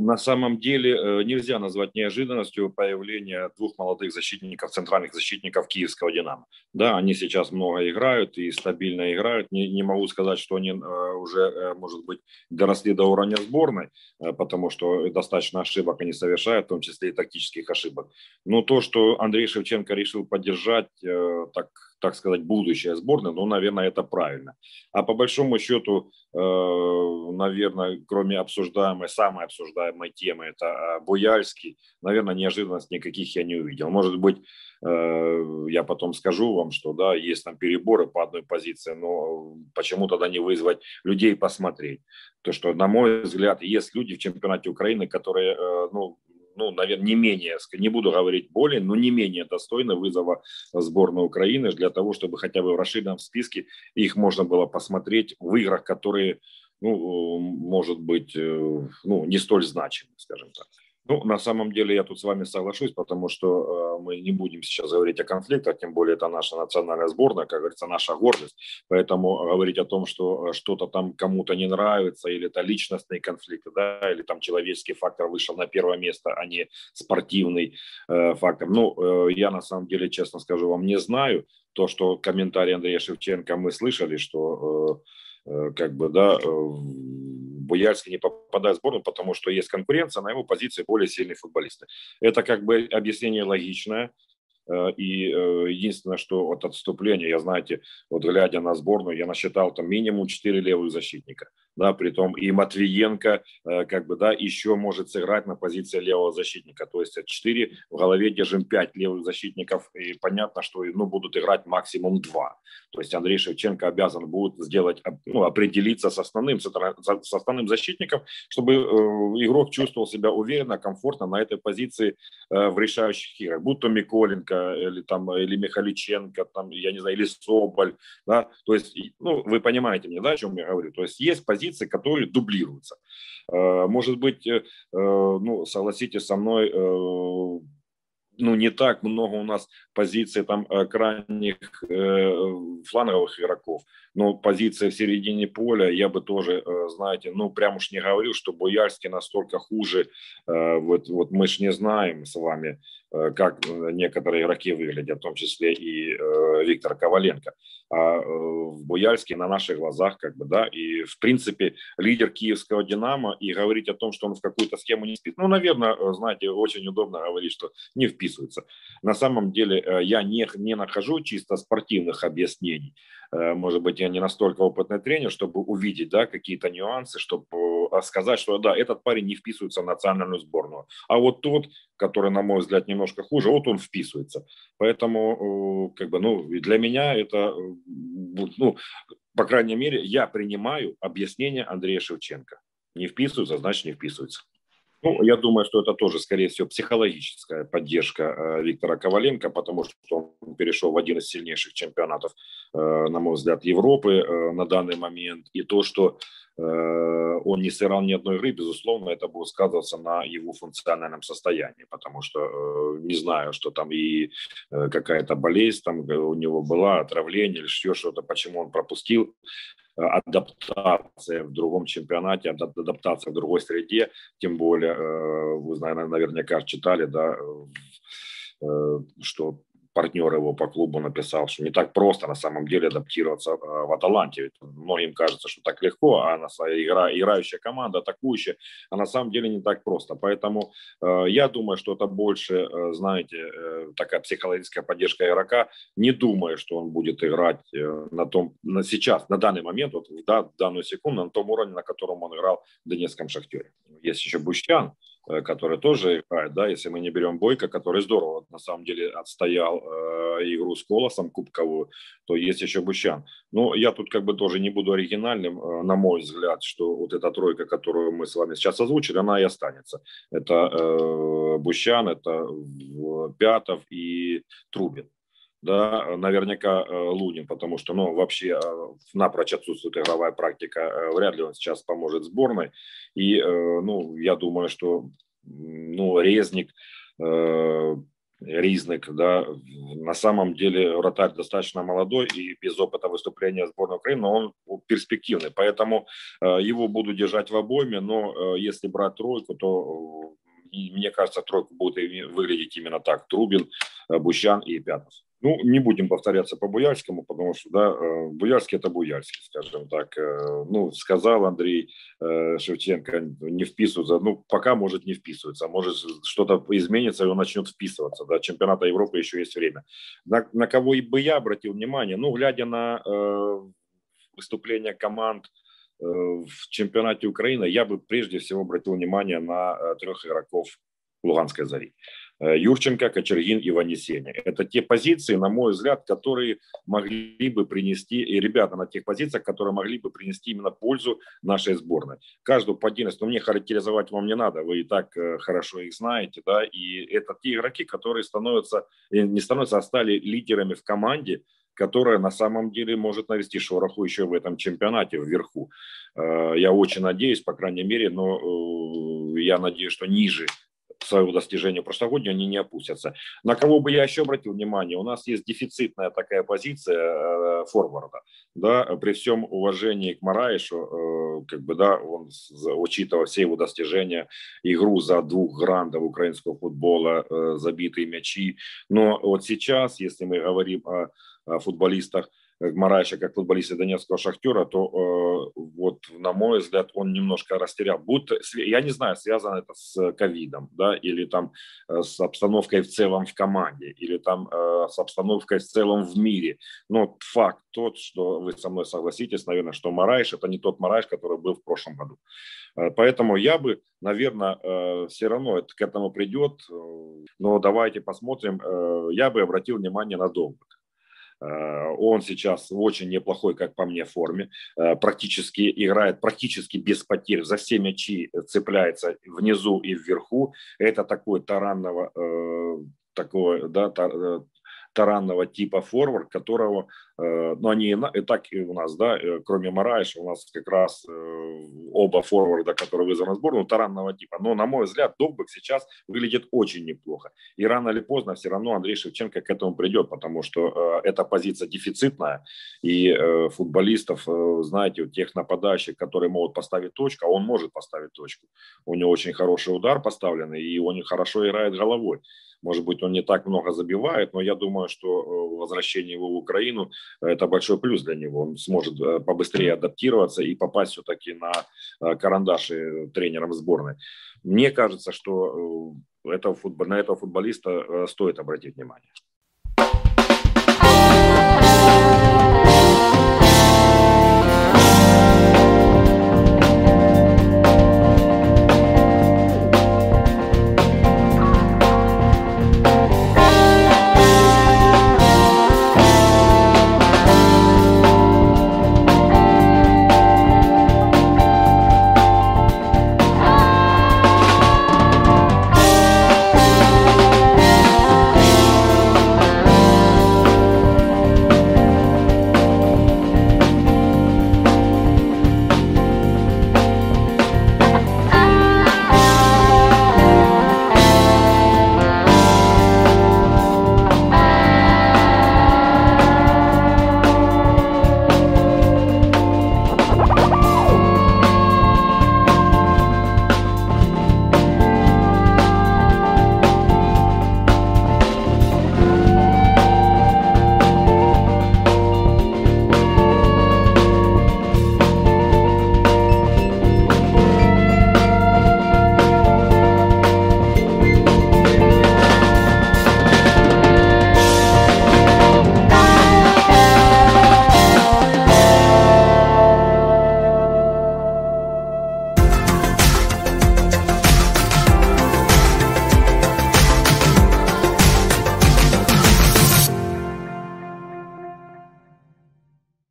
На самом деле э, нельзя назвать неожиданностью появление двух молодых защитников, центральных защитников киевского «Динамо». Да, они сейчас много играют и стабильно играют. Не, не могу сказать, что они э, уже, э, может быть, доросли до уровня сборной, потому что достаточно ошибок они совершают, в том числе и тактических ошибок. Но то, что Андрей Шевченко решил поддержать, так так сказать, будущее сборной, ну, наверное, это правильно. А по большому счету, э, наверное, кроме обсуждаемой, самой обсуждаемой темы, это э, Буяльский, наверное, неожиданностей никаких я не увидел. Может быть, э, я потом скажу вам, что да, есть там переборы по одной позиции, но почему тогда не вызвать людей посмотреть? То, что, на мой взгляд, есть люди в чемпионате Украины, которые, ну, ну, наверное, не менее, не буду говорить более, но не менее достойны вызова сборной Украины для того, чтобы хотя бы в расширенном списке их можно было посмотреть в играх, которые, ну, может быть, э, ну, не столь значимы, скажем так. Ну, на самом деле я тут с вами соглашусь, потому что э, мы не будем сейчас говорить о конфликтах, тем более это наша национальная сборная, как говорится, наша гордость. Поэтому говорить о том, что э, что-то там кому-то не нравится, или это личностные конфликты, да, или там человеческий фактор вышел на первое место, а не спортивный э, фактор. Ну, э, я на самом деле, честно скажу вам, не знаю. То, что комментарий Андрея Шевченко мы слышали, что э, э, как бы, да, э, Буяльский не попадает в сборную, потому что есть конкуренция, на его позиции более сильные футболисты. Это как бы объяснение логичное, и э, единственное, что от отступления, я, знаете, вот глядя на сборную, я насчитал там минимум 4 левых защитника. Да, при том и Матвиенко, э, как бы, да, еще может сыграть на позиции левого защитника. То есть от 4 в голове держим 5 левых защитников. И понятно, что ну, будут играть максимум 2. То есть Андрей Шевченко обязан будет сделать, ну, определиться с основным, с основным защитником, чтобы игрок чувствовал себя уверенно, комфортно на этой позиции в решающих играх. Будь то Миколенко, или там, или Михаличенко, там, я не знаю, или Соболь, да, то есть, ну, вы понимаете мне, да, о чем я говорю, то есть есть позиции, которые дублируются. Э, может быть, э, ну, согласитесь со мной, э, ну, не так много у нас позиций там крайних фланговых игроков, но позиция в середине поля, я бы тоже, знаете, ну, прям уж не говорил, что Боярский настолько хуже, вот, вот мы ж не знаем с вами, Э, как э, некоторые игроки выглядят, в том числе и э, Виктор Коваленко. А Буяльске на наших глазах, как бы, да, и в принципе лидер киевского «Динамо» и говорить о том, что он в какую-то схему не спит, ну, наверное, знаете, очень удобно говорить, что не вписывается. На самом деле я не, не нахожу чисто спортивных объяснений. Может быть, я не настолько опытный тренер, чтобы увидеть, да, какие-то нюансы, чтобы сказать, что да, этот парень не вписывается в национальную сборную. А вот тот, который, на мой взгляд, немножко хуже, вот он вписывается. Поэтому, как бы, ну, для меня это, ну, по крайней мере, я принимаю объяснение Андрея Шевченко. Не вписывается, значит, не вписывается. Ну, я думаю, что это тоже, скорее всего, психологическая поддержка э, Виктора Коваленко, потому что он перешел в один из сильнейших чемпионатов, э, на мой взгляд, Европы э, на данный момент. И то, что он не сыграл ни одной игры, безусловно, это будет сказываться на его функциональном состоянии, потому что не знаю, что там и какая-то болезнь там у него была, отравление или еще что-то, почему он пропустил адаптация в другом чемпионате, адаптация в другой среде, тем более, э, вы, знаете, наверняка читали, да, э, что партнер его по клубу написал, что не так просто на самом деле адаптироваться э, в Аталанте. Многим кажется, что так легко, а она игра, играющая команда, атакующая, а на самом деле не так просто. Поэтому э, я думаю, что это больше, э, знаете, э, такая психологическая поддержка игрока. Не думаю, что он будет играть э, на том, на сейчас, на данный момент, вот да, в данную секунду, на том уровне, на котором он играл в Донецком Шахтере. Есть еще Бущан, который тоже играет, да, если мы не берем Бойко, который здорово на самом деле отстоял э, игру с Колосом кубковую, то есть еще Бущан. Но я тут как бы тоже не буду оригинальным, э, на мой взгляд, что вот эта тройка, которую мы с вами сейчас озвучили, она и останется. Это э, Бущан, это Пятов и Трубин да, наверняка э, Лунин, потому что, ну, вообще э, напрочь отсутствует игровая практика, э, вряд ли он сейчас поможет сборной, и, ну, я думаю, что, ну, Резник, Ризник, да, на самом деле вратарь достаточно молодой и без опыта выступления сборной Украины, но он перспективный, поэтому его буду держать в обойме, но если брать тройку, то мне кажется, тройка будет выглядеть именно так, Трубин, Бущан и Пятов. Ну, не будем повторяться по Буяльскому, потому что, да, э, Буяльский – это Буяльский, скажем так. Э, ну, сказал Андрей э, Шевченко, не вписывается. Ну, пока может не вписываться, может что-то изменится, и он начнет вписываться. Да, чемпионата Европы еще есть время. На, на кого бы я обратил внимание? Ну, глядя на э, выступления команд в чемпионате Украины, я бы прежде всего обратил внимание на трех игроков Луганской «Зари». Э, Юрченко, Кочергин и Ванесеня. Это те позиции, на мой взгляд, которые могли бы принести, и ребята на тех позициях, которые могли бы принести именно пользу нашей сборной. Каждую по отдельности, но мне характеризовать вам не надо, вы и так э, хорошо их знаете, да, и это те игроки, которые становятся, э, не становятся, а стали лидерами в команде, которая на самом деле может навести шороху еще в этом чемпионате вверху. Я очень надеюсь, по крайней мере, но я надеюсь, что ниже своего достижения прошлогоднего, они не опустятся. На кого бы я еще обратил внимание, у нас есть дефицитная такая позиция э, форварда, да, при всем уважении к Мараишу, э, как бы, да, он, учитывая все его достижения, игру за двух грандов украинского футбола, э, забитые мячи, но вот сейчас, если мы говорим о, о Мараиша как футболиста Донецкого Шахтера, то э, вот, на мой взгляд, он немножко растерял. Будто, я не знаю, связано это с ковидом, да, или там э, с обстановкой в целом в команде, или там э, с обстановкой в целом в мире. Но факт тот, что вы со мной согласитесь, наверное, что Мараиш это не тот Мараиш, который был в прошлом году. Э, поэтому я бы, наверное, э, все равно это, к этому придет. Но давайте посмотрим. Я бы обратил внимание на Довбыка. Э, он сейчас в очень неплохой, как по мне, форме. Э, практически играет практически без потерь. За все мячи цепляется внизу и вверху. Это такой таранного э, такое, да, таранного типа форвард, которого, э, ну они и так и у нас, да, э, кроме Мараиша, у нас как раз э, оба форварда, которые вызваны в сборную, таранного типа. Но, на мой взгляд, Довбек сейчас выглядит очень неплохо. И рано или поздно все равно Андрей Шевченко к этому придет, потому что эта позиция дефицитная, и футболистов, знаете, у тех нападающих, которые могут поставить точку, а он может поставить точку. У него очень хороший удар поставленный, и он хорошо играет головой. Может быть, он не так много забивает, но я думаю, что э, возвращение его в Украину – это большой плюс для него. Он сможет э, побыстрее адаптироваться и попасть все-таки на э, карандаши тренером сборной. Мне кажется, что этого, на этого футболиста стоит обратить внимание.